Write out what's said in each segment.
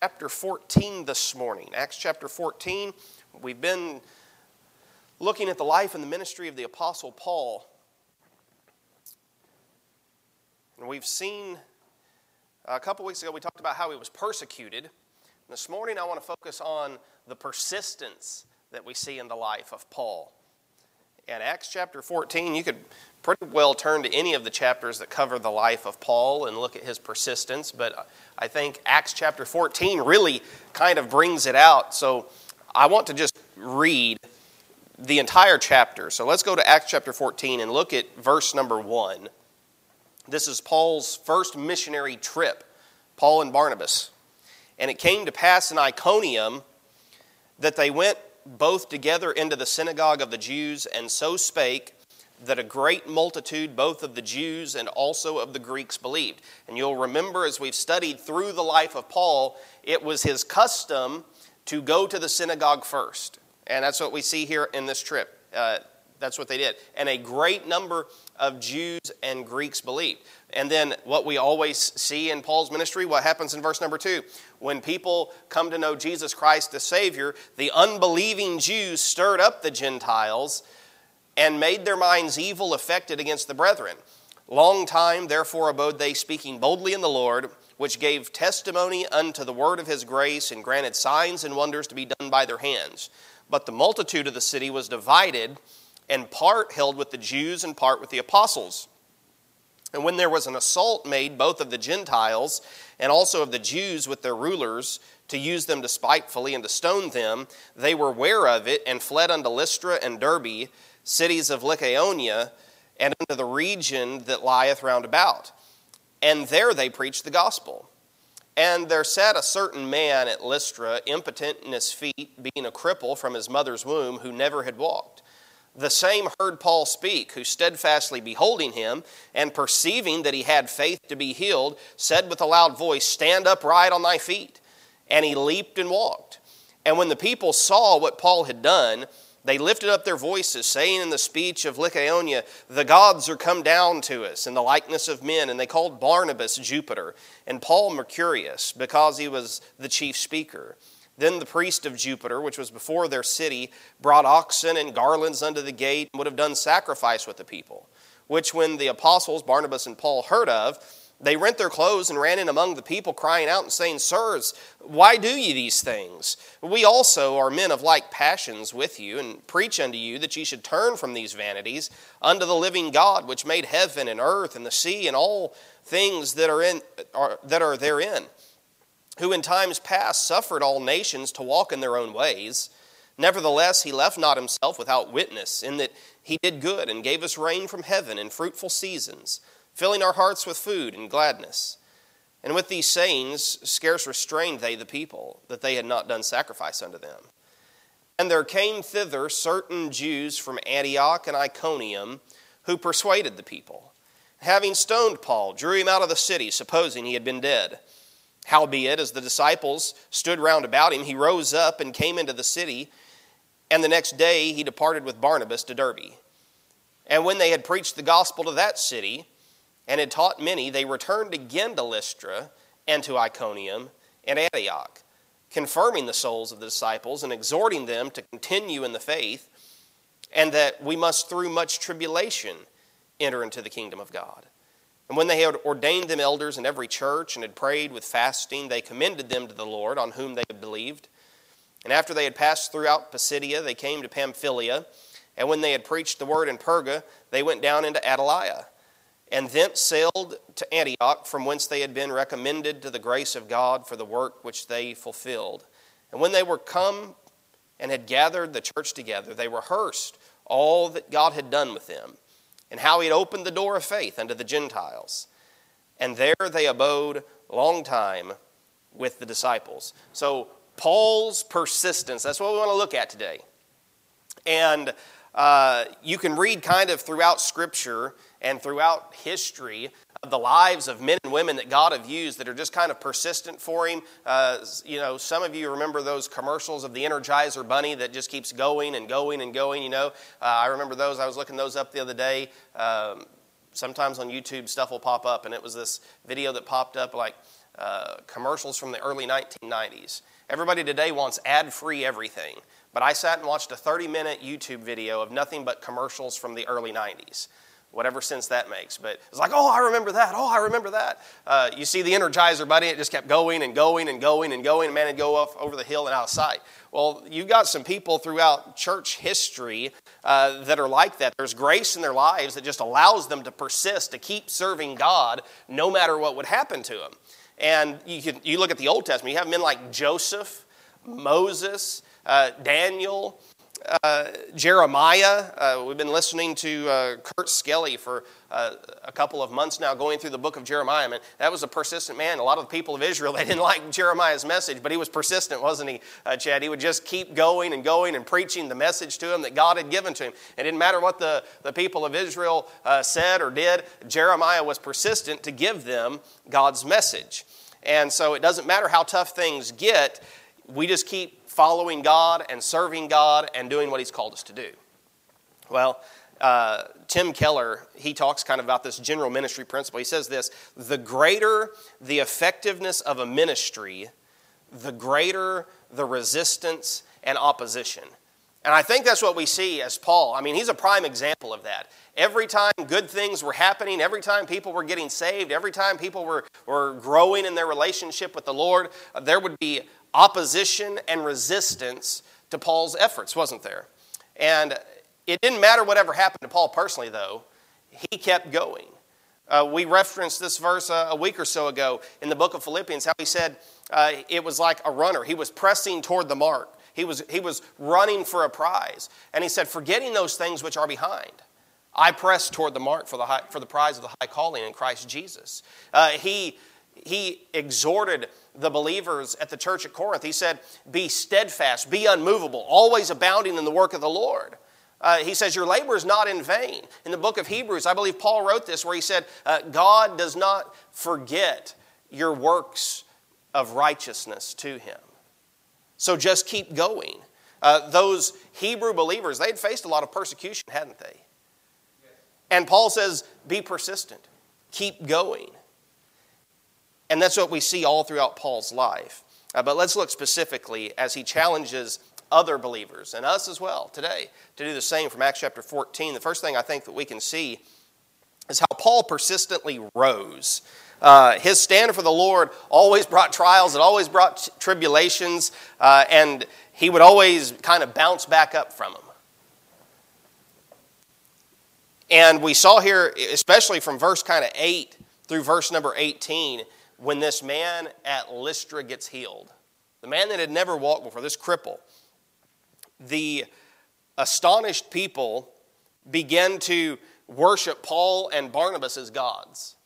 chapter 14 this morning. Acts chapter 14. We've been looking at the life and the ministry of the Apostle Paul. And we've seen a couple weeks ago, we talked about how he was persecuted. This morning, I want to focus on the persistence that we see in the life of Paul. And Acts chapter 14, you could pretty well turn to any of the chapters that cover the life of Paul and look at his persistence, but I think Acts chapter 14 really kind of brings it out. So I want to just read the entire chapter. So let's go to Acts chapter 14 and look at verse number 1. This is Paul's first missionary trip, Paul and Barnabas. And it came to pass in Iconium that they went both together into the synagogue of the Jews, and so spake that a great multitude, both of the Jews and also of the Greeks, believed. And you'll remember as we've studied through the life of Paul, it was his custom to go to the synagogue first. And that's what we see here in this trip. Uh, that's what they did. And a great number of Jews and Greeks believed. And then what we always see in Paul's ministry, what happens in verse number two? When people come to know Jesus Christ the Savior, the unbelieving Jews stirred up the Gentiles and made their minds evil affected against the brethren. Long time, therefore, abode they speaking boldly in the Lord, which gave testimony unto the word of his grace, and granted signs and wonders to be done by their hands. But the multitude of the city was divided and part held with the Jews and part with the apostles. And when there was an assault made both of the Gentiles and also of the Jews with their rulers to use them despitefully and to stone them, they were ware of it and fled unto Lystra and Derbe, cities of Lycaonia, and unto the region that lieth round about. And there they preached the gospel. And there sat a certain man at Lystra, impotent in his feet, being a cripple from his mother's womb, who never had walked. The same heard Paul speak, who steadfastly beholding him, and perceiving that he had faith to be healed, said with a loud voice, Stand upright on thy feet. And he leaped and walked. And when the people saw what Paul had done, they lifted up their voices, saying in the speech of Lycaonia, The gods are come down to us in the likeness of men. And they called Barnabas Jupiter, and Paul Mercurius, because he was the chief speaker. Then the priest of Jupiter, which was before their city, brought oxen and garlands unto the gate and would have done sacrifice with the people. Which, when the apostles Barnabas and Paul heard of, they rent their clothes and ran in among the people, crying out and saying, Sirs, why do ye these things? We also are men of like passions with you, and preach unto you that ye should turn from these vanities unto the living God, which made heaven and earth and the sea and all things that are, in, are, that are therein who in times past suffered all nations to walk in their own ways. Nevertheless, he left not himself without witness, in that he did good and gave us rain from heaven in fruitful seasons, filling our hearts with food and gladness. And with these sayings, scarce restrained they the people, that they had not done sacrifice unto them. And there came thither certain Jews from Antioch and Iconium, who persuaded the people. Having stoned Paul, drew him out of the city, supposing he had been dead. Howbeit, as the disciples stood round about him, he rose up and came into the city, and the next day he departed with Barnabas to Derbe. And when they had preached the gospel to that city, and had taught many, they returned again to Lystra and to Iconium and Antioch, confirming the souls of the disciples and exhorting them to continue in the faith, and that we must through much tribulation enter into the kingdom of God. And when they had ordained them elders in every church and had prayed with fasting, they commended them to the Lord on whom they had believed. And after they had passed throughout Pisidia, they came to Pamphylia. And when they had preached the word in Perga, they went down into Attalia, and thence sailed to Antioch, from whence they had been recommended to the grace of God for the work which they fulfilled. And when they were come and had gathered the church together, they rehearsed all that God had done with them and how he had opened the door of faith unto the Gentiles. And there they abode long time with the disciples. So, Paul's persistence, that's what we want to look at today. And uh, you can read kind of throughout Scripture and throughout history of the lives of men and women that God have used that are just kind of persistent for Him. Uh, you know, some of you remember those commercials of the Energizer Bunny that just keeps going and going and going. You know, uh, I remember those. I was looking those up the other day. Um, sometimes on YouTube stuff will pop up, and it was this video that popped up like uh, commercials from the early 1990s. Everybody today wants ad free everything. But I sat and watched a 30 minute YouTube video of nothing but commercials from the early 90s whatever sense that makes. But it's like, oh, I remember that. Oh, I remember that. Uh, you see the Energizer Bunny, it just kept going and going and going and going, and man, it'd go off over the hill and out of sight. Well, you've got some people throughout church history uh, that are like that. There's grace in their lives that just allows them to persist, to keep serving God no matter what would happen to them. And you, can, you look at the Old Testament, you have men like Joseph, Moses, uh, Daniel, uh, Jeremiah. Uh, we've been listening to uh, Kurt Skelly for uh, a couple of months now, going through the book of Jeremiah. I mean, that was a persistent man. A lot of the people of Israel they didn't like Jeremiah's message, but he was persistent, wasn't he, uh, Chad? He would just keep going and going and preaching the message to him that God had given to him. It didn't matter what the, the people of Israel uh, said or did. Jeremiah was persistent to give them God's message. And so it doesn't matter how tough things get. We just keep following God and serving God and doing what He's called us to do. Well, uh, Tim Keller, he talks kind of about this general ministry principle. He says this the greater the effectiveness of a ministry, the greater the resistance and opposition. And I think that's what we see as Paul. I mean, he's a prime example of that. Every time good things were happening, every time people were getting saved, every time people were, were growing in their relationship with the Lord, there would be opposition and resistance to Paul's efforts, wasn't there? And it didn't matter whatever happened to Paul personally, though, he kept going. Uh, we referenced this verse uh, a week or so ago in the book of Philippians, how he said uh, it was like a runner. He was pressing toward the mark, he was, he was running for a prize. And he said, Forgetting those things which are behind, I press toward the mark for the, high, for the prize of the high calling in Christ Jesus. Uh, he, he exhorted the believers at the church at Corinth. He said, Be steadfast, be unmovable, always abounding in the work of the Lord. Uh, he says, Your labor is not in vain. In the book of Hebrews, I believe Paul wrote this where he said, uh, God does not forget your works of righteousness to him. So just keep going. Uh, those Hebrew believers, they'd faced a lot of persecution, hadn't they? And Paul says, Be persistent, keep going. And that's what we see all throughout Paul's life. Uh, but let's look specifically as he challenges other believers and us as well today to do the same from Acts chapter 14. The first thing I think that we can see is how Paul persistently rose. Uh, his stand for the Lord always brought trials, it always brought tribulations, uh, and he would always kind of bounce back up from them. And we saw here, especially from verse kind of 8 through verse number 18, when this man at Lystra gets healed. The man that had never walked before, this cripple. The astonished people begin to worship Paul and Barnabas as gods.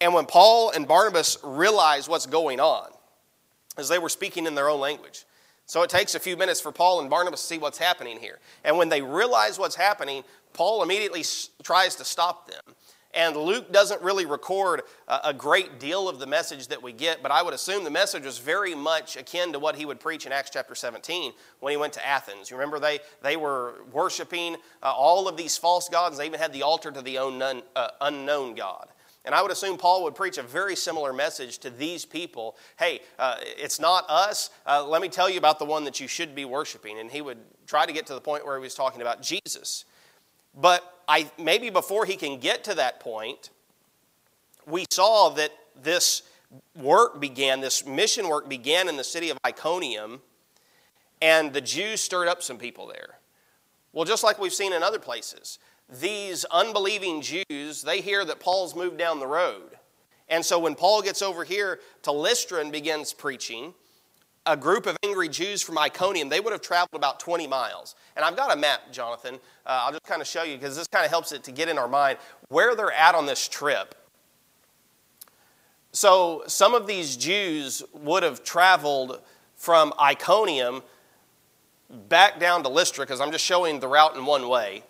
And when Paul and Barnabas realize what's going on, as they were speaking in their own language, so it takes a few minutes for Paul and Barnabas to see what's happening here. And when they realize what's happening, Paul immediately tries to stop them. And Luke doesn't really record a great deal of the message that we get, but I would assume the message was very much akin to what he would preach in Acts chapter 17 when he went to Athens. You remember they, they were worshiping uh, all of these false gods, they even had the altar to the unknown, uh, unknown God. And I would assume Paul would preach a very similar message to these people. Hey, uh, it's not us. Uh, let me tell you about the one that you should be worshiping. And he would try to get to the point where he was talking about Jesus. But I, maybe before he can get to that point, we saw that this work began, this mission work began in the city of Iconium, and the Jews stirred up some people there. Well, just like we've seen in other places, these unbelieving Jews, they hear that Paul's moved down the road. And so when Paul gets over here to Lystra and begins preaching, a group of angry Jews from Iconium, they would have traveled about 20 miles. And I've got a map, Jonathan. Uh, I'll just kind of show you because this kind of helps it to get in our mind where they're at on this trip. So some of these Jews would have traveled from Iconium back down to Lystra because I'm just showing the route in one way.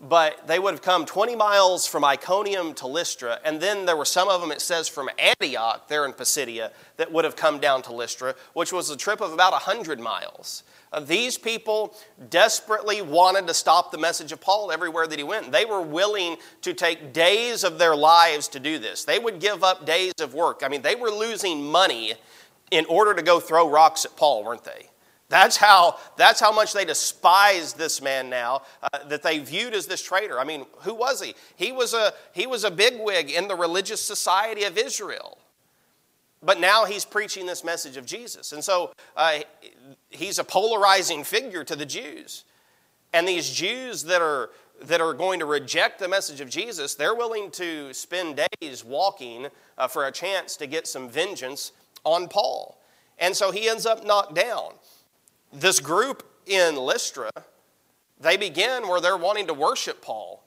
But they would have come 20 miles from Iconium to Lystra, and then there were some of them, it says, from Antioch, there in Pisidia, that would have come down to Lystra, which was a trip of about 100 miles. Uh, these people desperately wanted to stop the message of Paul everywhere that he went. They were willing to take days of their lives to do this. They would give up days of work. I mean, they were losing money in order to go throw rocks at Paul, weren't they? That's how, that's how much they despised this man now, uh, that they viewed as this traitor. I mean, who was he? He was a, he was a bigwig in the religious society of Israel. But now he's preaching this message of Jesus. And so uh, he's a polarizing figure to the Jews. And these Jews that are, that are going to reject the message of Jesus, they're willing to spend days walking uh, for a chance to get some vengeance on Paul. And so he ends up knocked down. This group in Lystra, they begin where they're wanting to worship Paul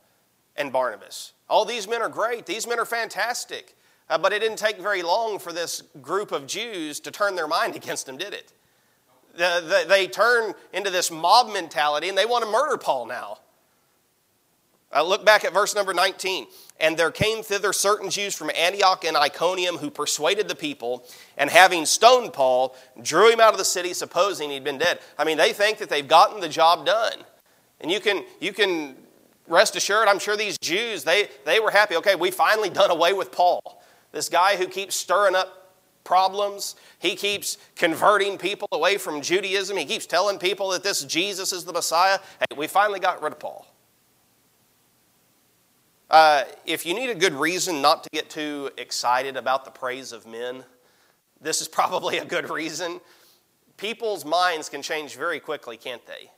and Barnabas. Oh, these men are great. These men are fantastic. Uh, but it didn't take very long for this group of Jews to turn their mind against them, did it? The, the, they turn into this mob mentality and they want to murder Paul now. Uh, look back at verse number 19. And there came thither certain Jews from Antioch and Iconium who persuaded the people, and having stoned Paul, drew him out of the city, supposing he'd been dead. I mean, they think that they've gotten the job done. And you can, you can rest assured, I'm sure these Jews, they, they were happy. Okay, we finally done away with Paul. This guy who keeps stirring up problems. He keeps converting people away from Judaism. He keeps telling people that this Jesus is the Messiah. Hey, we finally got rid of Paul. Uh, if you need a good reason not to get too excited about the praise of men, this is probably a good reason. People's minds can change very quickly, can't they?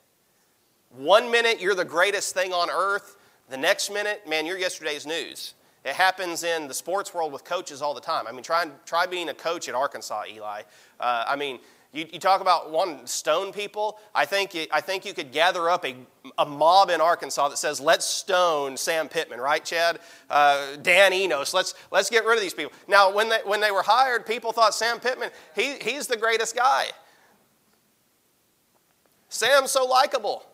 One minute you're the greatest thing on earth, the next minute, man, you're yesterday's news. It happens in the sports world with coaches all the time. I mean, try, try being a coach at Arkansas, Eli. Uh, I mean, you, you talk about wanting to stone people. I think, you, I think you could gather up a, a mob in Arkansas that says, let's stone Sam Pittman, right, Chad? Uh, Dan Enos, let's, let's get rid of these people. Now, when they, when they were hired, people thought Sam Pittman, he, he's the greatest guy. Sam's so likable.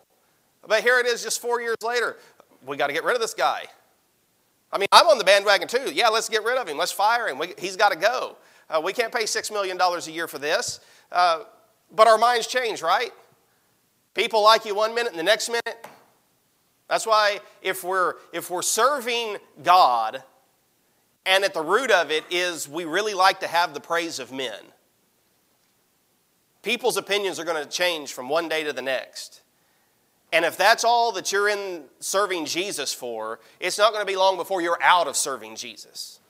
But here it is just four years later. We got to get rid of this guy. I mean, I'm on the bandwagon too. Yeah, let's get rid of him. Let's fire him. We, he's got to go. Uh, we can't pay $6 million a year for this. Uh, but our minds change, right? People like you one minute and the next minute. That's why if we're, if we're serving God, and at the root of it is we really like to have the praise of men, people's opinions are going to change from one day to the next. And if that's all that you're in serving Jesus for, it's not going to be long before you're out of serving Jesus.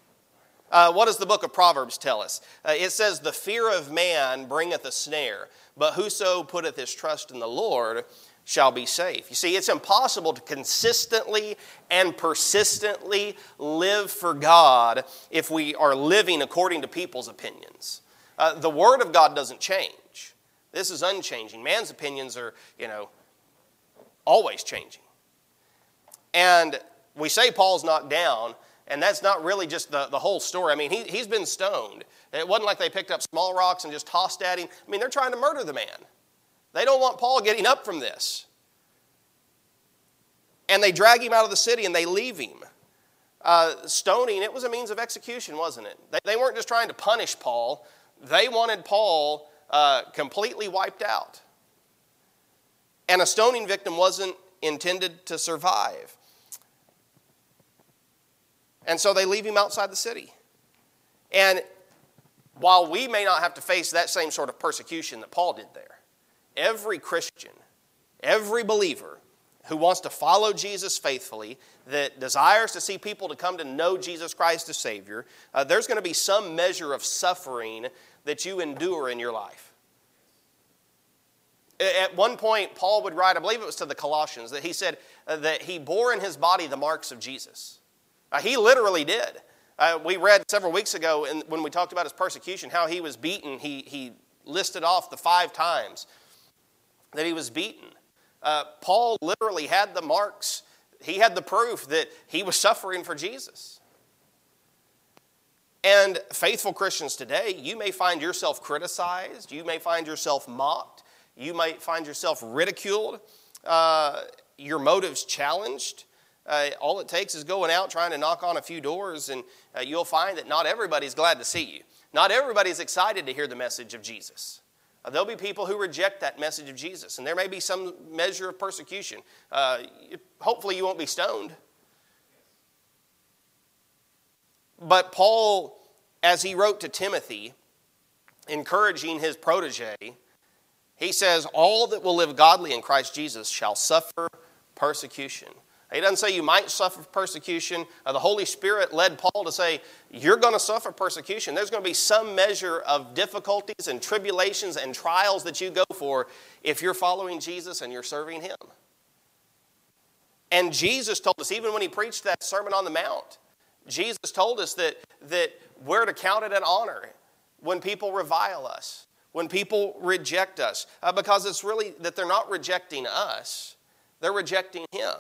Uh, what does the book of Proverbs tell us? Uh, it says, The fear of man bringeth a snare, but whoso putteth his trust in the Lord shall be safe. You see, it's impossible to consistently and persistently live for God if we are living according to people's opinions. Uh, the Word of God doesn't change. This is unchanging. Man's opinions are, you know, always changing. And we say Paul's knocked down, and that's not really just the, the whole story. I mean, he, he's been stoned. It wasn't like they picked up small rocks and just tossed at him. I mean, they're trying to murder the man. They don't want Paul getting up from this. And they drag him out of the city and they leave him. Uh, stoning, it was a means of execution, wasn't it? They, they weren't just trying to punish Paul, they wanted Paul uh, completely wiped out. And a stoning victim wasn't intended to survive. And so they leave him outside the city. And while we may not have to face that same sort of persecution that Paul did there, every Christian, every believer who wants to follow Jesus faithfully, that desires to see people to come to know Jesus Christ as Savior, uh, there's going to be some measure of suffering that you endure in your life. At one point, Paul would write, I believe it was to the Colossians, that he said uh, that he bore in his body the marks of Jesus. Uh, he literally did. Uh, we read several weeks ago in, when we talked about his persecution how he was beaten. He, he listed off the five times that he was beaten. Uh, Paul literally had the marks, he had the proof that he was suffering for Jesus. And faithful Christians today, you may find yourself criticized, you may find yourself mocked, you might find yourself ridiculed, uh, your motives challenged. Uh, all it takes is going out trying to knock on a few doors, and uh, you'll find that not everybody's glad to see you. Not everybody's excited to hear the message of Jesus. Uh, there'll be people who reject that message of Jesus, and there may be some measure of persecution. Uh, hopefully, you won't be stoned. But Paul, as he wrote to Timothy, encouraging his protege, he says, All that will live godly in Christ Jesus shall suffer persecution. He doesn't say you might suffer persecution. Uh, the Holy Spirit led Paul to say, You're going to suffer persecution. There's going to be some measure of difficulties and tribulations and trials that you go for if you're following Jesus and you're serving Him. And Jesus told us, even when He preached that Sermon on the Mount, Jesus told us that, that we're to count it an honor when people revile us, when people reject us, uh, because it's really that they're not rejecting us, they're rejecting Him.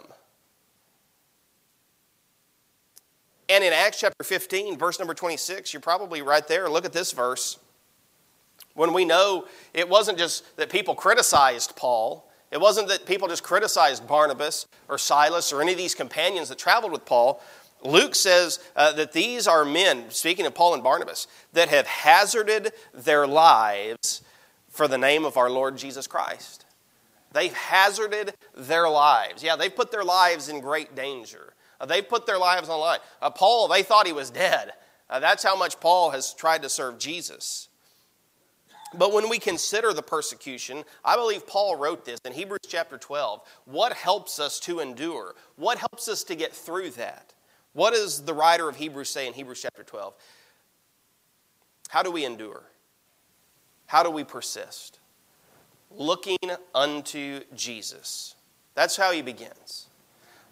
And in Acts chapter 15, verse number 26, you're probably right there. Look at this verse. When we know it wasn't just that people criticized Paul, it wasn't that people just criticized Barnabas or Silas or any of these companions that traveled with Paul. Luke says uh, that these are men, speaking of Paul and Barnabas, that have hazarded their lives for the name of our Lord Jesus Christ. They've hazarded their lives. Yeah, they've put their lives in great danger. Uh, they put their lives on line. Uh, Paul, they thought he was dead. Uh, that's how much Paul has tried to serve Jesus. But when we consider the persecution, I believe Paul wrote this in Hebrews chapter 12. What helps us to endure? What helps us to get through that? What does the writer of Hebrews say in Hebrews chapter 12? How do we endure? How do we persist? Looking unto Jesus. That's how he begins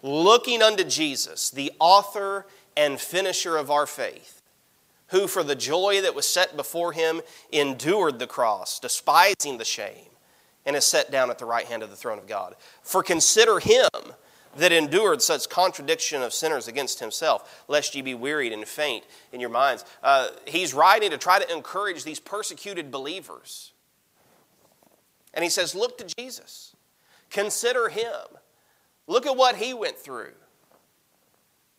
looking unto Jesus, the author and finisher of our faith, who for the joy that was set before him endured the cross, despising the shame, and is set down at the right hand of the throne of God. For consider him that endured such contradiction of sinners against himself, lest ye be wearied and faint in your minds. Uh, he's writing to try to encourage these persecuted believers. And he says, Look to Jesus, consider him Look at what he went through.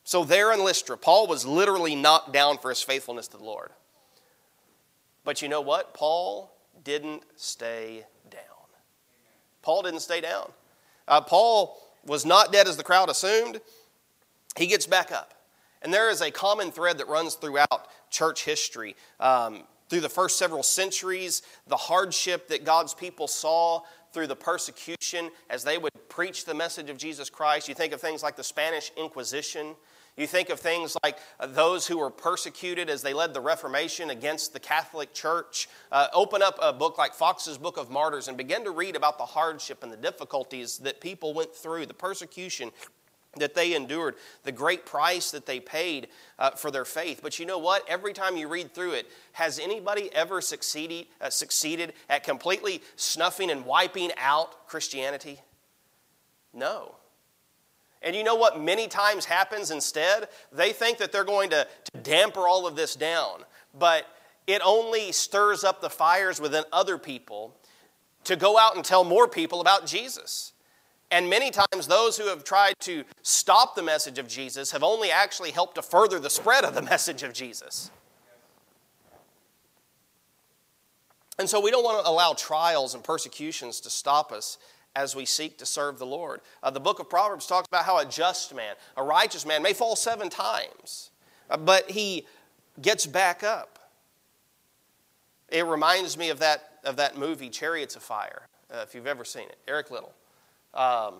So, there in Lystra, Paul was literally knocked down for his faithfulness to the Lord. But you know what? Paul didn't stay down. Paul didn't stay down. Uh, Paul was not dead as the crowd assumed. He gets back up. And there is a common thread that runs throughout church history. Um, through the first several centuries, the hardship that God's people saw through the persecution as they would preach the message of Jesus Christ. You think of things like the Spanish Inquisition. You think of things like uh, those who were persecuted as they led the Reformation against the Catholic Church. Uh, open up a book like Foxe's Book of Martyrs and begin to read about the hardship and the difficulties that people went through, the persecution that they endured, the great price that they paid uh, for their faith. But you know what? Every time you read through it, has anybody ever succeeded, uh, succeeded at completely snuffing and wiping out Christianity? No. And you know what many times happens instead? They think that they're going to, to damper all of this down, but it only stirs up the fires within other people to go out and tell more people about Jesus. And many times, those who have tried to stop the message of Jesus have only actually helped to further the spread of the message of Jesus. And so, we don't want to allow trials and persecutions to stop us as we seek to serve the Lord. Uh, the book of Proverbs talks about how a just man, a righteous man, may fall seven times, uh, but he gets back up. It reminds me of that, of that movie, Chariots of Fire, uh, if you've ever seen it, Eric Liddell. Um,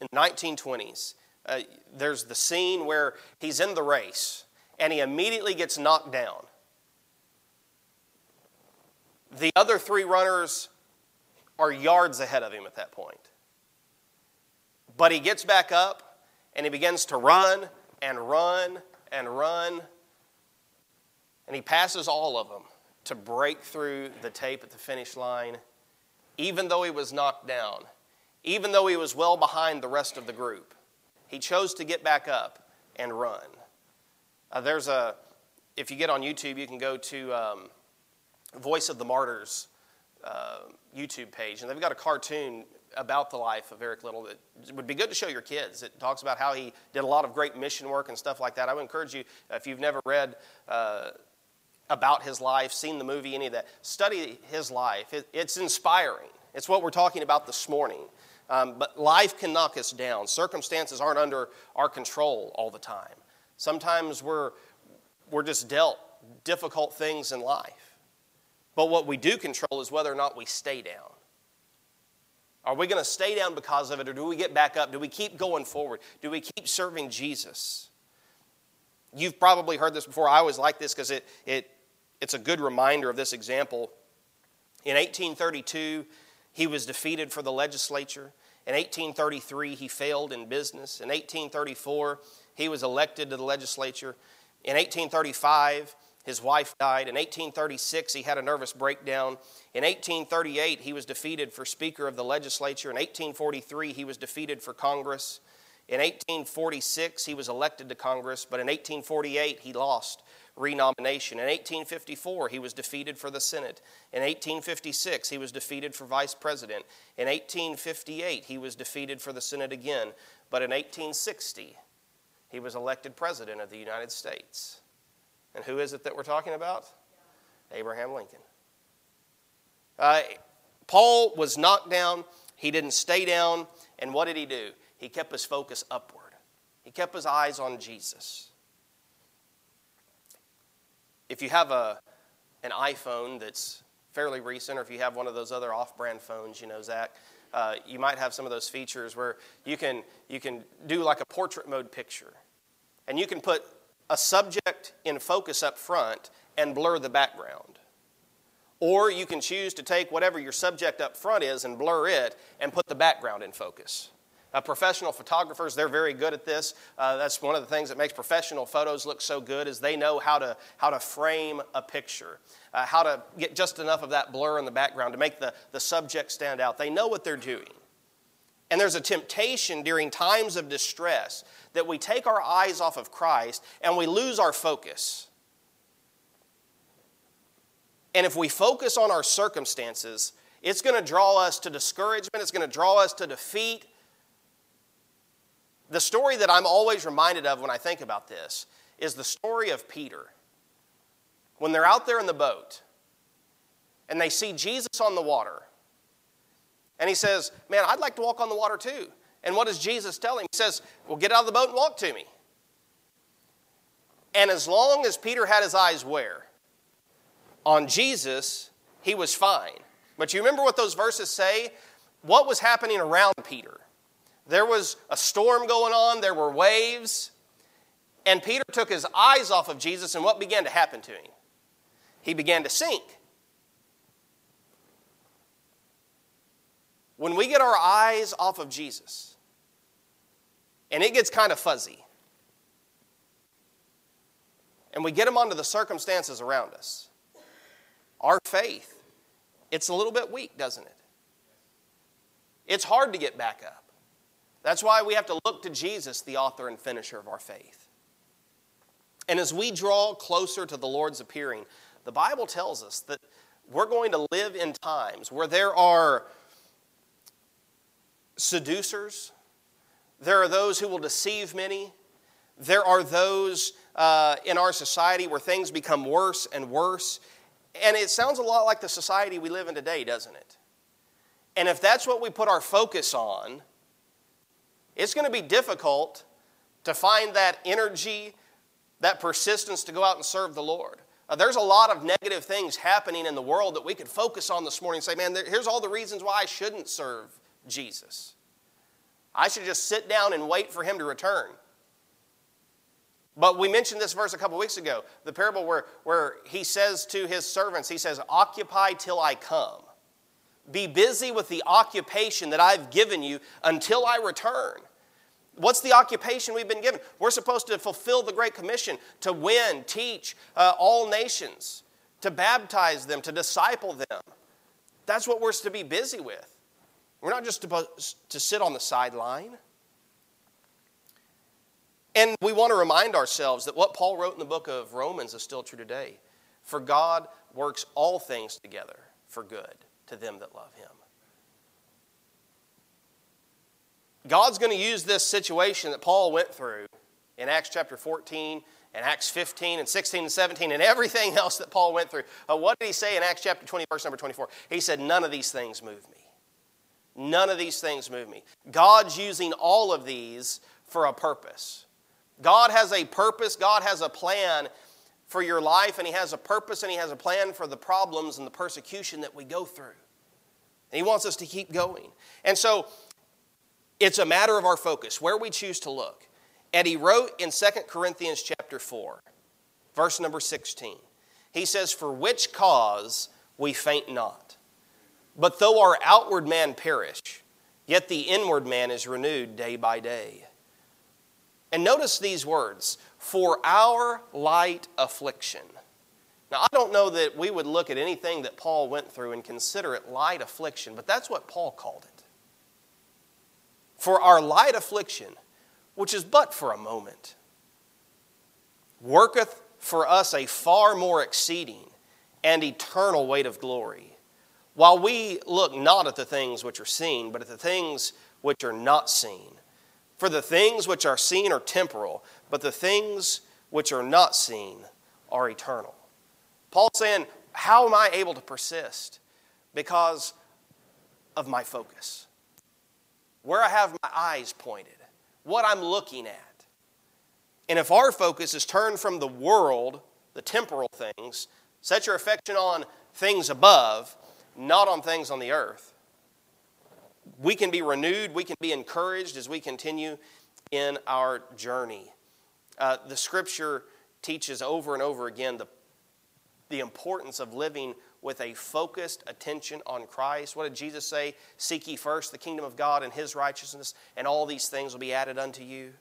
in the 1920s, uh, there's the scene where he's in the race and he immediately gets knocked down. The other three runners are yards ahead of him at that point. But he gets back up and he begins to run and run and run. And he passes all of them to break through the tape at the finish line even though he was knocked down, even though he was well behind the rest of the group. He chose to get back up and run. Uh, there's a, if you get on YouTube, you can go to um, Voice of the Martyrs uh, YouTube page, and they've got a cartoon about the life of Eric Liddell that would be good to show your kids. It talks about how he did a lot of great mission work and stuff like that. I would encourage you, if you've never read uh, about his life, seen the movie, any of that, study his life. It, it's inspiring. It's what we're talking about this morning. Um, but life can knock us down. Circumstances aren't under our control all the time. Sometimes we're, we're just dealt difficult things in life. But what we do control is whether or not we stay down. Are we going to stay down because of it, or do we get back up? Do we keep going forward? Do we keep serving Jesus? You've probably heard this before. I always like this because it, it, it's a good reminder of this example. In 1832, he was defeated for the legislature. In 1833, he failed in business. In 1834, he was elected to the legislature. In 1835, his wife died. In 1836, he had a nervous breakdown. In 1838, he was defeated for Speaker of the legislature. In 1843, he was defeated for Congress. In 1846, he was elected to Congress, but in 1848, he lost renomination. In 1854, he was defeated for the Senate. In 1856, he was defeated for vice president. In 1858, he was defeated for the Senate again. But in 1860, he was elected president of the United States. And who is it that we're talking about? Abraham Lincoln. Uh, Paul was knocked down. He didn't stay down. And what did he do? He kept his focus upward, he kept his eyes on Jesus. If you have a, an iPhone that's fairly recent, or if you have one of those other off brand phones, you know, Zach, uh, you might have some of those features where you can, you can do like a portrait mode picture. And you can put a subject in focus up front and blur the background. Or you can choose to take whatever your subject up front is and blur it and put the background in focus. Uh, professional photographers, they're very good at this. Uh, that's one of the things that makes professional photos look so good is they know how to, how to frame a picture, uh, how to get just enough of that blur in the background to make the, the subject stand out. They know what they're doing. And there's a temptation during times of distress that we take our eyes off of Christ and we lose our focus. And if we focus on our circumstances, it's going to draw us to discouragement, it's going to draw us to defeat, the story that I'm always reminded of when I think about this is the story of Peter. When they're out there in the boat and they see Jesus on the water, and he says, Man, I'd like to walk on the water too. And what does Jesus tell him? He says, Well, get out of the boat and walk to me. And as long as Peter had his eyes where? On Jesus, he was fine. But you remember what those verses say? What was happening around Peter? There was a storm going on, there were waves, and Peter took his eyes off of Jesus, and what began to happen to him? He began to sink. When we get our eyes off of Jesus, and it gets kind of fuzzy, and we get them onto the circumstances around us, our faith, it's a little bit weak, doesn't it? It's hard to get back up. That's why we have to look to Jesus, the author and finisher of our faith. And as we draw closer to the Lord's appearing, the Bible tells us that we're going to live in times where there are seducers, there are those who will deceive many, there are those uh, in our society where things become worse and worse. And it sounds a lot like the society we live in today, doesn't it? And if that's what we put our focus on, it's going to be difficult to find that energy, that persistence to go out and serve the Lord. Uh, there's a lot of negative things happening in the world that we could focus on this morning and say, man, there, here's all the reasons why I shouldn't serve Jesus. I should just sit down and wait for him to return. But we mentioned this verse a couple weeks ago, the parable where, where he says to his servants, he says, Occupy till I come. Be busy with the occupation that I've given you until I return. What's the occupation we've been given? We're supposed to fulfill the Great Commission to win, teach uh, all nations, to baptize them, to disciple them. That's what we're to be busy with. We're not just supposed to sit on the sideline. And we want to remind ourselves that what Paul wrote in the book of Romans is still true today. For God works all things together for good to them that love him. God's going to use this situation that Paul went through in Acts chapter 14 and Acts 15 and 16 and 17 and everything else that Paul went through. Uh, what did he say in Acts chapter 20, verse number 24? He said, None of these things move me. None of these things move me. God's using all of these for a purpose. God has a purpose, God has a plan for your life, and He has a purpose and He has a plan for the problems and the persecution that we go through. And He wants us to keep going. And so it's a matter of our focus, where we choose to look. And he wrote in 2 Corinthians chapter 4, verse number 16. He says, For which cause we faint not. But though our outward man perish, yet the inward man is renewed day by day. And notice these words for our light affliction. Now, I don't know that we would look at anything that Paul went through and consider it light affliction, but that's what Paul called it. For our light affliction, which is but for a moment, worketh for us a far more exceeding and eternal weight of glory while we look not at the things which are seen, but at the things which are not seen. For the things which are seen are temporal, but the things which are not seen are eternal. Paul's saying, How am I able to persist? Because of my focus. Where I have my eyes pointed, what I'm looking at. And if our focus is turned from the world, the temporal things, set your affection on things above, not on things on the earth. We can be renewed, we can be encouraged as we continue in our journey. Uh, the scripture teaches over and over again the, the importance of living with a focused attention on Christ. What did Jesus say? Seek ye first the kingdom of God and his righteousness, and all these things will be added unto you.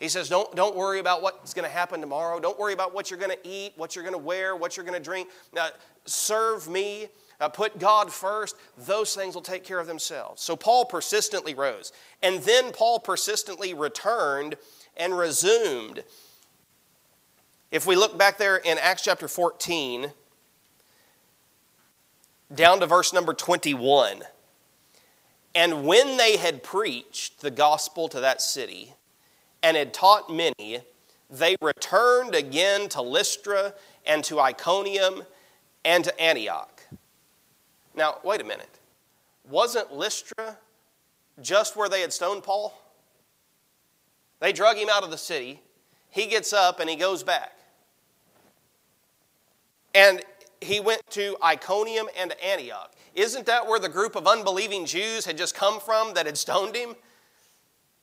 He says, don't, don't worry about what's going to happen tomorrow. Don't worry about what you're going to eat, what you're going to wear, what you're going to drink. Now, serve me uh, put God first, those things will take care of themselves. So Paul persistently rose. And then Paul persistently returned and resumed. If we look back there in Acts chapter 14, down to verse number 21. And when they had preached the gospel to that city and had taught many, they returned again to Lystra and to Iconium and to Antioch now, wait a minute. Wasn't Lystra just where they had stoned Paul? They drug him out of the city. He gets up and he goes back. And he went to Iconium and Antioch. Isn't that where the group of unbelieving Jews had just come from that had stoned him?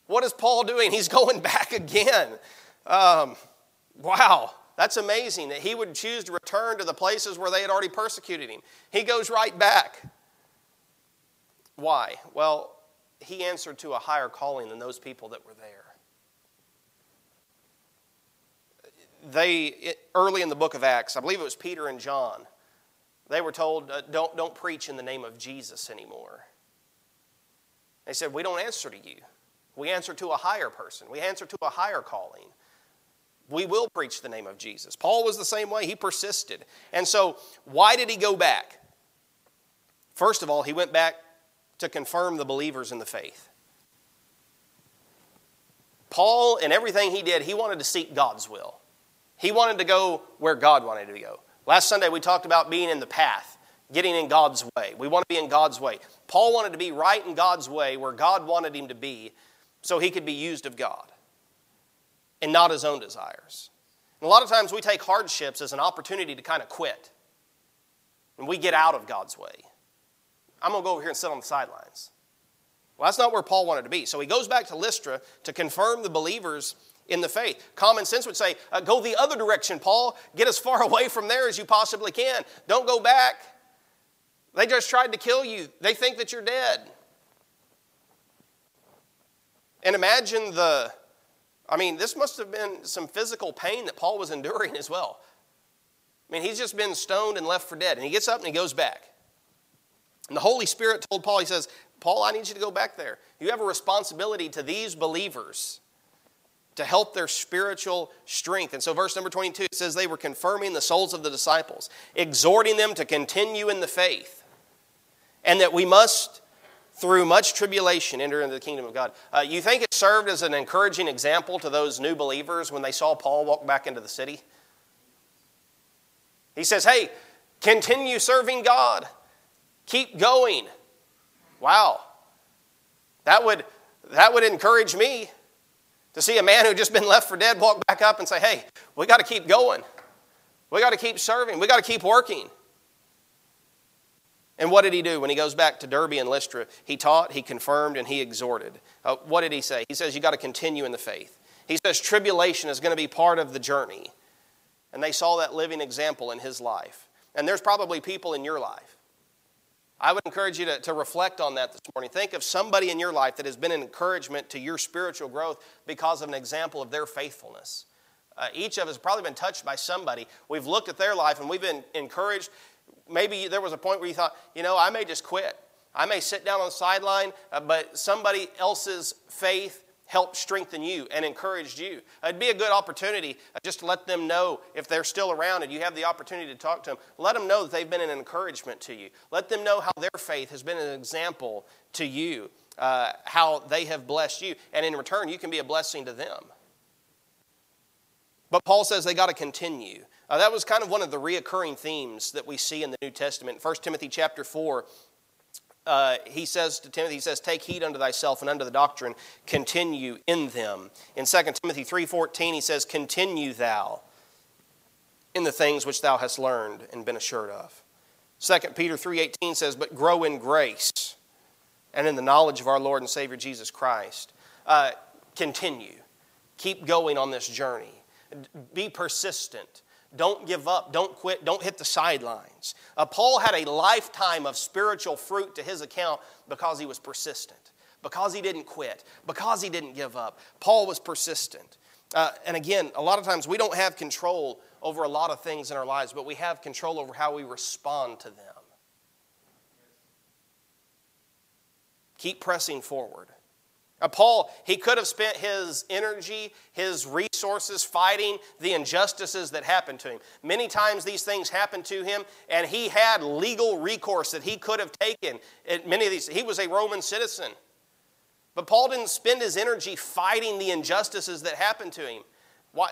What is Paul doing? He's going back again. Um, wow. That's amazing that he would choose to return to the places where they had already persecuted him. He goes right back. Why? Well, he answered to a higher calling than those people that were there. They, early in the book of Acts, I believe it was Peter and John, they were told, uh, don't, don't preach in the name of Jesus anymore. They said, We don't answer to you. We answer to a higher person, we answer to a higher calling we will preach the name of Jesus. Paul was the same way, he persisted. And so, why did he go back? First of all, he went back to confirm the believers in the faith. Paul, in everything he did, he wanted to seek God's will. He wanted to go where God wanted to go. Last Sunday, we talked about being in the path, getting in God's way. We want to be in God's way. Paul wanted to be right in God's way, where God wanted him to be, so he could be used of God and not his own desires. And a lot of times we take hardships as an opportunity to kind of quit. And we get out of God's way. I'm going to go over here and sit on the sidelines. Well, that's not where Paul wanted to be. So he goes back to Lystra to confirm the believers in the faith. Common sense would say, uh, go the other direction, Paul. Get as far away from there as you possibly can. Don't go back. They just tried to kill you, they think that you're dead. And imagine the I mean, this must have been some physical pain that Paul was enduring as well. I mean, he's just been stoned and left for dead. And he gets up and he goes back. And the Holy Spirit told Paul, he says, Paul, I need you to go back there. You have a responsibility to these believers to help their spiritual strength. And so, verse number 22 it says, They were confirming the souls of the disciples, exhorting them to continue in the faith, and that we must through much tribulation enter into the kingdom of God. Uh, you think it served as an encouraging example to those new believers when they saw Paul walk back into the city? He says, Hey, continue serving God, keep going. Wow. That would, that would encourage me to see a man who just been left for dead walk back up and say, Hey, we got to keep going. We got to keep serving. We got to keep working. And what did he do when he goes back to Derbe and Lystra? He taught, he confirmed, and he exhorted. Uh, what did he say? He says, You got to continue in the faith. He says, Tribulation is going to be part of the journey. And they saw that living example in his life. And there's probably people in your life. I would encourage you to, to reflect on that this morning. Think of somebody in your life that has been an encouragement to your spiritual growth because of an example of their faithfulness. Uh, each of us has probably been touched by somebody. We've looked at their life and we've been encouraged. Maybe there was a point where you thought, you know, I may just quit. I may sit down on the sideline, uh, but somebody else's faith helped strengthen you and encouraged you. It'd be a good opportunity uh, just to let them know if they're still around and you have the opportunity to talk to them. Let them know that they've been an encouragement to you. Let them know how their faith has been an example to you, uh, how they have blessed you. And in return, you can be a blessing to them. But Paul says they got to continue. Uh, that was kind of one of the reoccurring themes that we see in the New Testament. 1 Timothy chapter 4, uh, he says to Timothy, he says, take heed unto thyself and unto the doctrine, continue in them. In 2 Timothy 3.14, he says, continue thou in the things which thou hast learned and been assured of. 2 Peter 3.18 says, but grow in grace and in the knowledge of our Lord and Savior Jesus Christ. Uh, continue. Keep going on this journey. Be persistent. Don't give up. Don't quit. Don't hit the sidelines. Uh, Paul had a lifetime of spiritual fruit to his account because he was persistent, because he didn't quit, because he didn't give up. Paul was persistent. Uh, and again, a lot of times we don't have control over a lot of things in our lives, but we have control over how we respond to them. Keep pressing forward. Uh, Paul, he could have spent his energy, his resources fighting the injustices that happened to him. Many times these things happened to him, and he had legal recourse that he could have taken. Many of these, he was a Roman citizen. But Paul didn't spend his energy fighting the injustices that happened to him.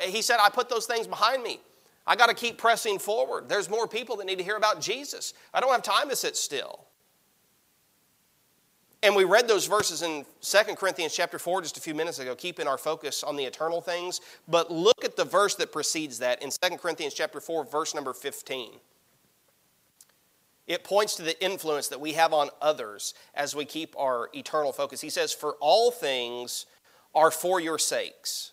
He said, I put those things behind me. I got to keep pressing forward. There's more people that need to hear about Jesus. I don't have time to sit still. And we read those verses in 2 Corinthians chapter 4 just a few minutes ago, keeping our focus on the eternal things. But look at the verse that precedes that in 2 Corinthians chapter 4, verse number 15. It points to the influence that we have on others as we keep our eternal focus. He says, For all things are for your sakes,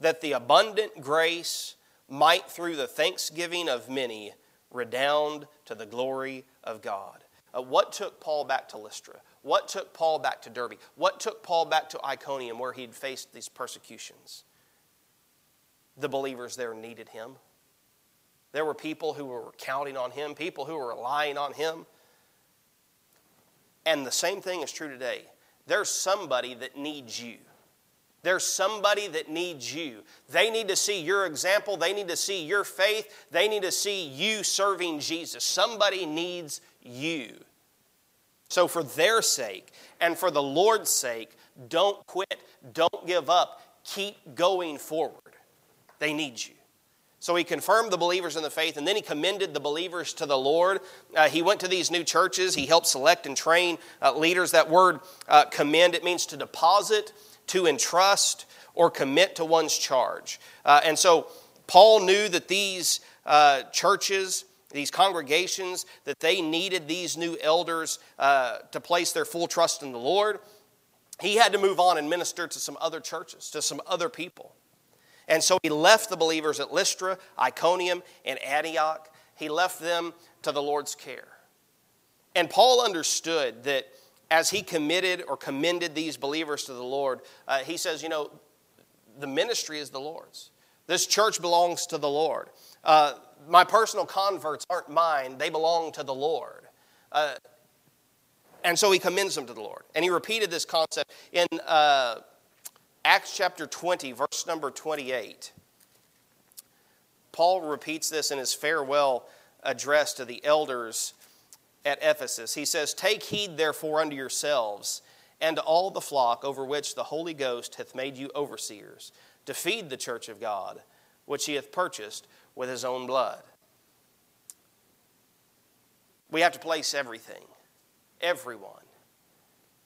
that the abundant grace might through the thanksgiving of many redound to the glory of God. Uh, what took Paul back to Lystra? What took Paul back to Derbe? What took Paul back to Iconium where he'd faced these persecutions? The believers there needed him. There were people who were counting on him, people who were relying on him. And the same thing is true today. There's somebody that needs you. There's somebody that needs you. They need to see your example. They need to see your faith. They need to see you serving Jesus. Somebody needs you. So, for their sake and for the Lord's sake, don't quit, don't give up, keep going forward. They need you. So he confirmed the believers in the faith, and then he commended the believers to the Lord. Uh, he went to these new churches. He helped select and train uh, leaders. That word uh, commend, it means to deposit, to entrust, or commit to one's charge. Uh, and so Paul knew that these uh, churches, these congregations, that they needed these new elders uh, to place their full trust in the Lord, he had to move on and minister to some other churches, to some other people. And so he left the believers at Lystra, Iconium, and Antioch. He left them to the Lord's care. And Paul understood that as he committed or commended these believers to the Lord, uh, he says, you know, the ministry is the Lord's. This church belongs to the Lord. Uh, my personal converts aren't mine, they belong to the Lord. Uh, and so he commends them to the Lord. And he repeated this concept in uh, Acts chapter 20, verse number 28. Paul repeats this in his farewell address to the elders at Ephesus. He says, Take heed therefore unto yourselves and to all the flock over which the Holy Ghost hath made you overseers, to feed the church of God, which he hath purchased with his own blood. We have to place everything, everyone,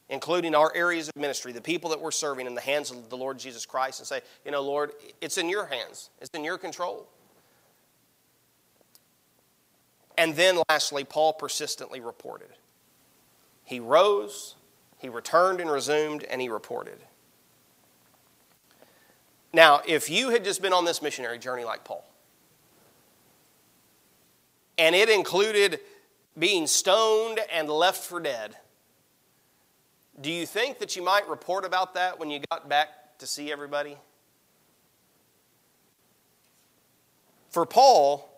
including our areas of ministry, the people that we're serving, in the hands of the Lord Jesus Christ and say, you know, Lord, it's in your hands, it's in your control. And then lastly, Paul persistently reported. He rose, he returned and resumed, and he reported. Now, if you had just been on this missionary journey like Paul, and it included being stoned and left for dead, do you think that you might report about that when you got back to see everybody? For Paul,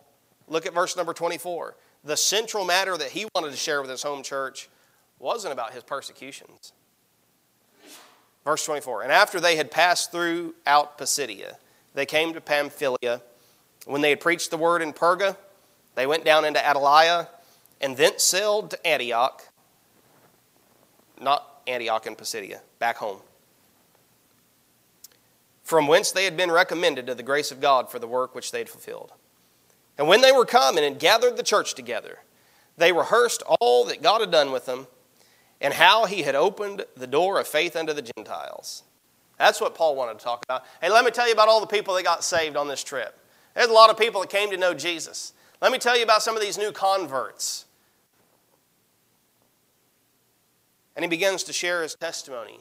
look at verse number 24. The central matter that he wanted to share with his home church wasn't about his persecutions. Verse 24 And after they had passed through out Pisidia, they came to Pamphylia. When they had preached the word in Perga, they went down into Attalia and thence sailed to Antioch. Not Antioch and Pisidia, back home. From whence they had been recommended to the grace of God for the work which they had fulfilled. And when they were come and gathered the church together, they rehearsed all that God had done with them and how he had opened the door of faith unto the Gentiles. That's what Paul wanted to talk about. Hey, let me tell you about all the people that got saved on this trip. There's a lot of people that came to know Jesus. Let me tell you about some of these new converts. And he begins to share his testimony,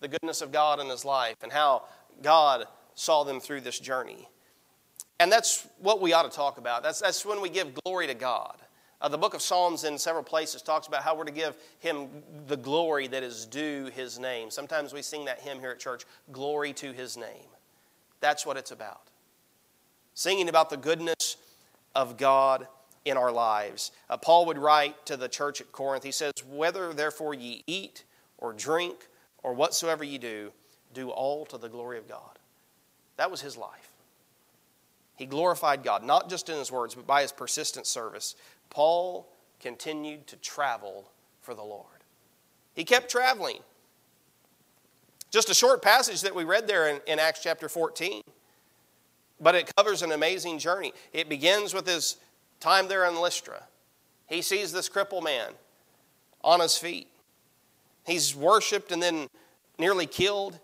the goodness of God in his life, and how God saw them through this journey. And that's what we ought to talk about. That's, that's when we give glory to God. Uh, the book of Psalms, in several places, talks about how we're to give him the glory that is due his name. Sometimes we sing that hymn here at church, Glory to his name. That's what it's about. Singing about the goodness of God in our lives. Uh, Paul would write to the church at Corinth, he says, Whether therefore ye eat or drink or whatsoever ye do, do all to the glory of God. That was his life. He glorified God, not just in his words, but by his persistent service. Paul continued to travel for the Lord. He kept traveling. Just a short passage that we read there in, in, Acts chapter 14, but it covers an amazing journey. It begins with his time there in Lystra. He sees this crippled man on his feet. He's worshiped and then nearly killed.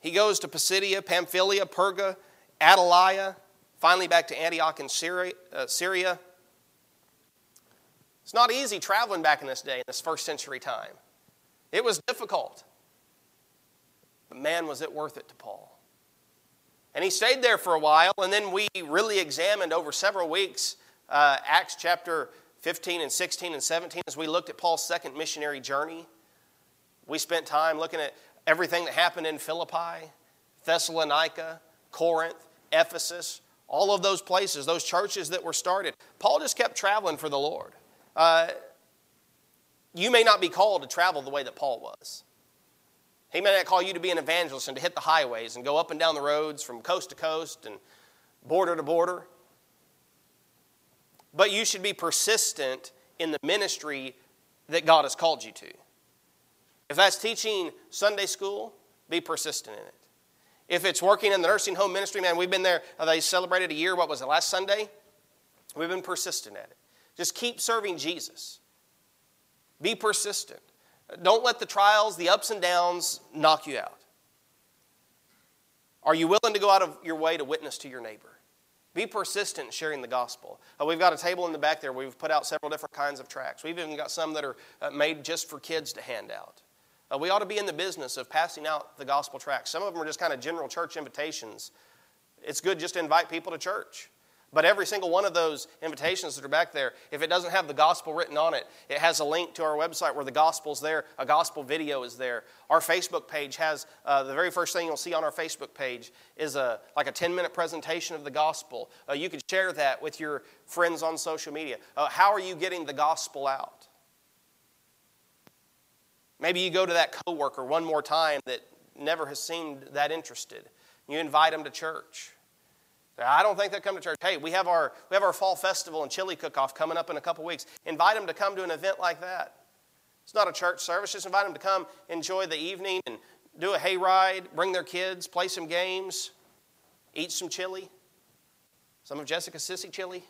He goes to Pisidia, Pamphylia, Perga, Attalia, finally back to Antioch in Syria. Uh, Syria. It's not easy traveling back in this day, in this first century time. It was difficult. But man, was it worth it to Paul. And he stayed there for a while, and then we really examined over several weeks uh, Acts chapter 15 and 16 and 17 as we looked at Paul's second missionary journey. We spent time looking at everything that happened in Philippi, Thessalonica, Corinth, Ephesus, all of those places, those churches that were started. Paul just kept traveling for the Lord. Uh, you may not be called to travel the way that Paul was. He may not call you to be an evangelist and to hit the highways and go up and down the roads from coast to coast and border to border. But you should be persistent in the ministry that God has called you to. If that's teaching Sunday school, be persistent in it. If it's working in the nursing home ministry, man, we've been there, uh, they celebrated a year, what was it, last Sunday? We've been persistent at it. Just keep serving Jesus. Be persistent. Don't let the trials, the ups and downs knock you out. Are you willing to go out of your way to witness to your neighbor? Be persistent in sharing the gospel. Uh, we've got a table in the back there. We've put out several different kinds of tracts. We've even got some that are uh, made just for kids to hand out. Uh, we ought to be in the business of passing out the gospel tracts. Some of them are just kind of general church invitations. It's good just to invite people to church. But every single one of those invitations that are back there, if it doesn't have the gospel written on it, it has a link to our website where the gospel's there, a gospel video is there. Our Facebook page has uh, the very first thing you'll see on our Facebook page is a like a 10 minute presentation of the gospel. Uh, you can share that with your friends on social media. Uh, how are you getting the gospel out? Maybe you go to that coworker one more time that never has seemed that interested. You invite them to church. I don't think they'll come to church. Hey, we have our we have our fall festival and chili cook-off coming up in a couple weeks. Invite them to come to an event like that. It's not a church service. Just invite them to come enjoy the evening and do a hayride, bring their kids, play some games, eat some chili. Some of Jessica's sissy chili.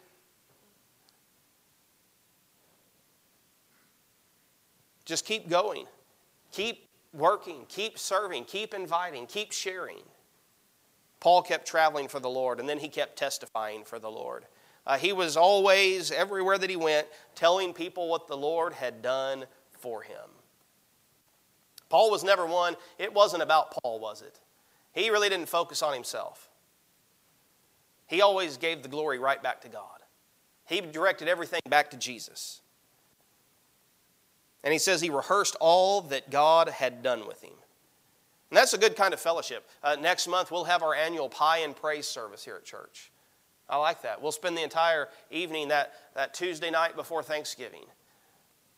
Just keep going. Keep working. Keep serving. Keep inviting. Keep sharing. Paul kept traveling for the Lord, and then he kept testifying for the Lord. Uh, he was always, everywhere that he went, telling people what the Lord had done for him. Paul was never one, it wasn't about Paul, was it? He really didn't focus on himself. He always gave the glory right back to God. He directed everything back to Jesus. And he says he rehearsed all that God had done with him. And that's a good kind of fellowship. Uh, next month, we'll have our annual pie and praise service here at church. I like that. We'll spend the entire evening that, that Tuesday night before Thanksgiving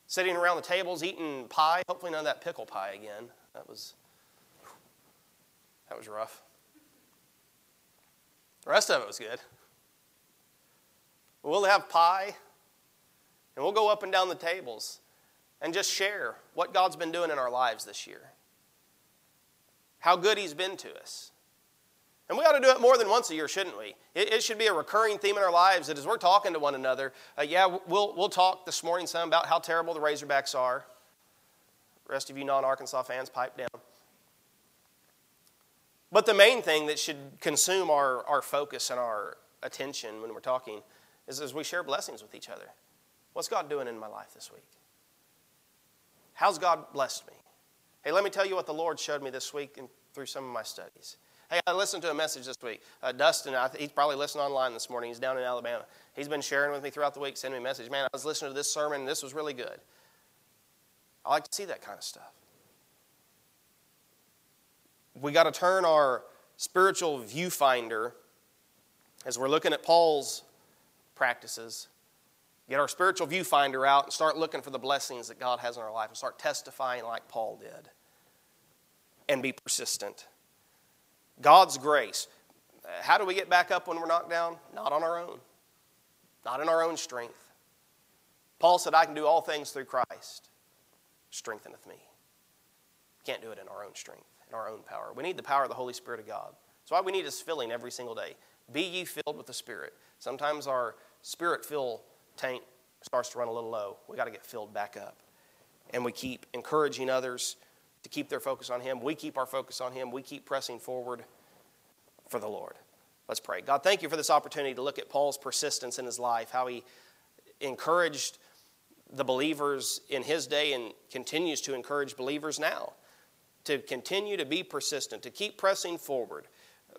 sitting around the tables eating pie. Hopefully, none of that pickle pie again. That was, that was rough. The rest of it was good. We'll have pie, and we'll go up and down the tables and just share what God's been doing in our lives this year, how good He's been to us. And we ought to do it more than once a year, shouldn't we? It, it should be a recurring theme in our lives that as we're talking to one another, uh, yeah, we'll, we'll talk this morning some about how terrible the Razorbacks are. The rest of you non Arkansas fans, pipe down. But the main thing that should consume our, our focus and our attention when we're talking is as we share blessings with each other. What's God doing in my life this week? How's God blessed me? Hey, let me tell you what the Lord showed me this week and through some of my studies. Hey, I listened to a message this week. Uh, Dustin, I, he's probably listening online this morning. He's down in Alabama. He's been sharing with me throughout the week, sending me a message. Man, I was listening to this sermon, this was really good. I like to see that kind of stuff we got to turn our spiritual viewfinder as we're looking at Paul's practices. Get our spiritual viewfinder out and start looking for the blessings that God has in our life and start testifying like Paul did. And be persistent. God's grace. How do we get back up when we're knocked down? Not on our own, not in our own strength. Paul said, I can do all things through Christ, strengtheneth me. Can't do it in our own strength in our own power. We need the power of the Holy Spirit of God. That's why we need His filling every single day. Be ye filled with the Spirit. Sometimes our spirit fill tank starts to run a little low. We got to get filled back up. And we keep encouraging others to keep their focus on Him. We keep our focus on Him. We keep pressing forward for the Lord. Let's pray. God, thank you for this opportunity to look at Paul's persistence in his life, how he encouraged the believers in his day and continues to encourage believers now to continue to be persistent, to keep pressing forward.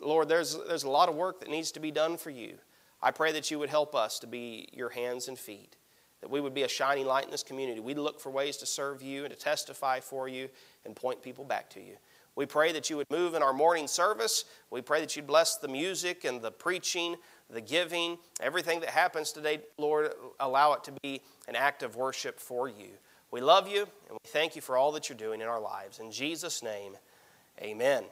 Lord, there's, there's a lot of work that needs to be done for you. I pray that you would help us to be your hands and feet, that we would be a shining light in this community. We'd look for ways to serve you and to testify for you and point people back to you. We pray that you would move in our morning service. We pray that you'd bless the music and the preaching, the giving, everything that happens today, Lord, allow it to be an act of worship for you. We love you and we thank you for all that you're doing in our lives. In Jesus' name, amen.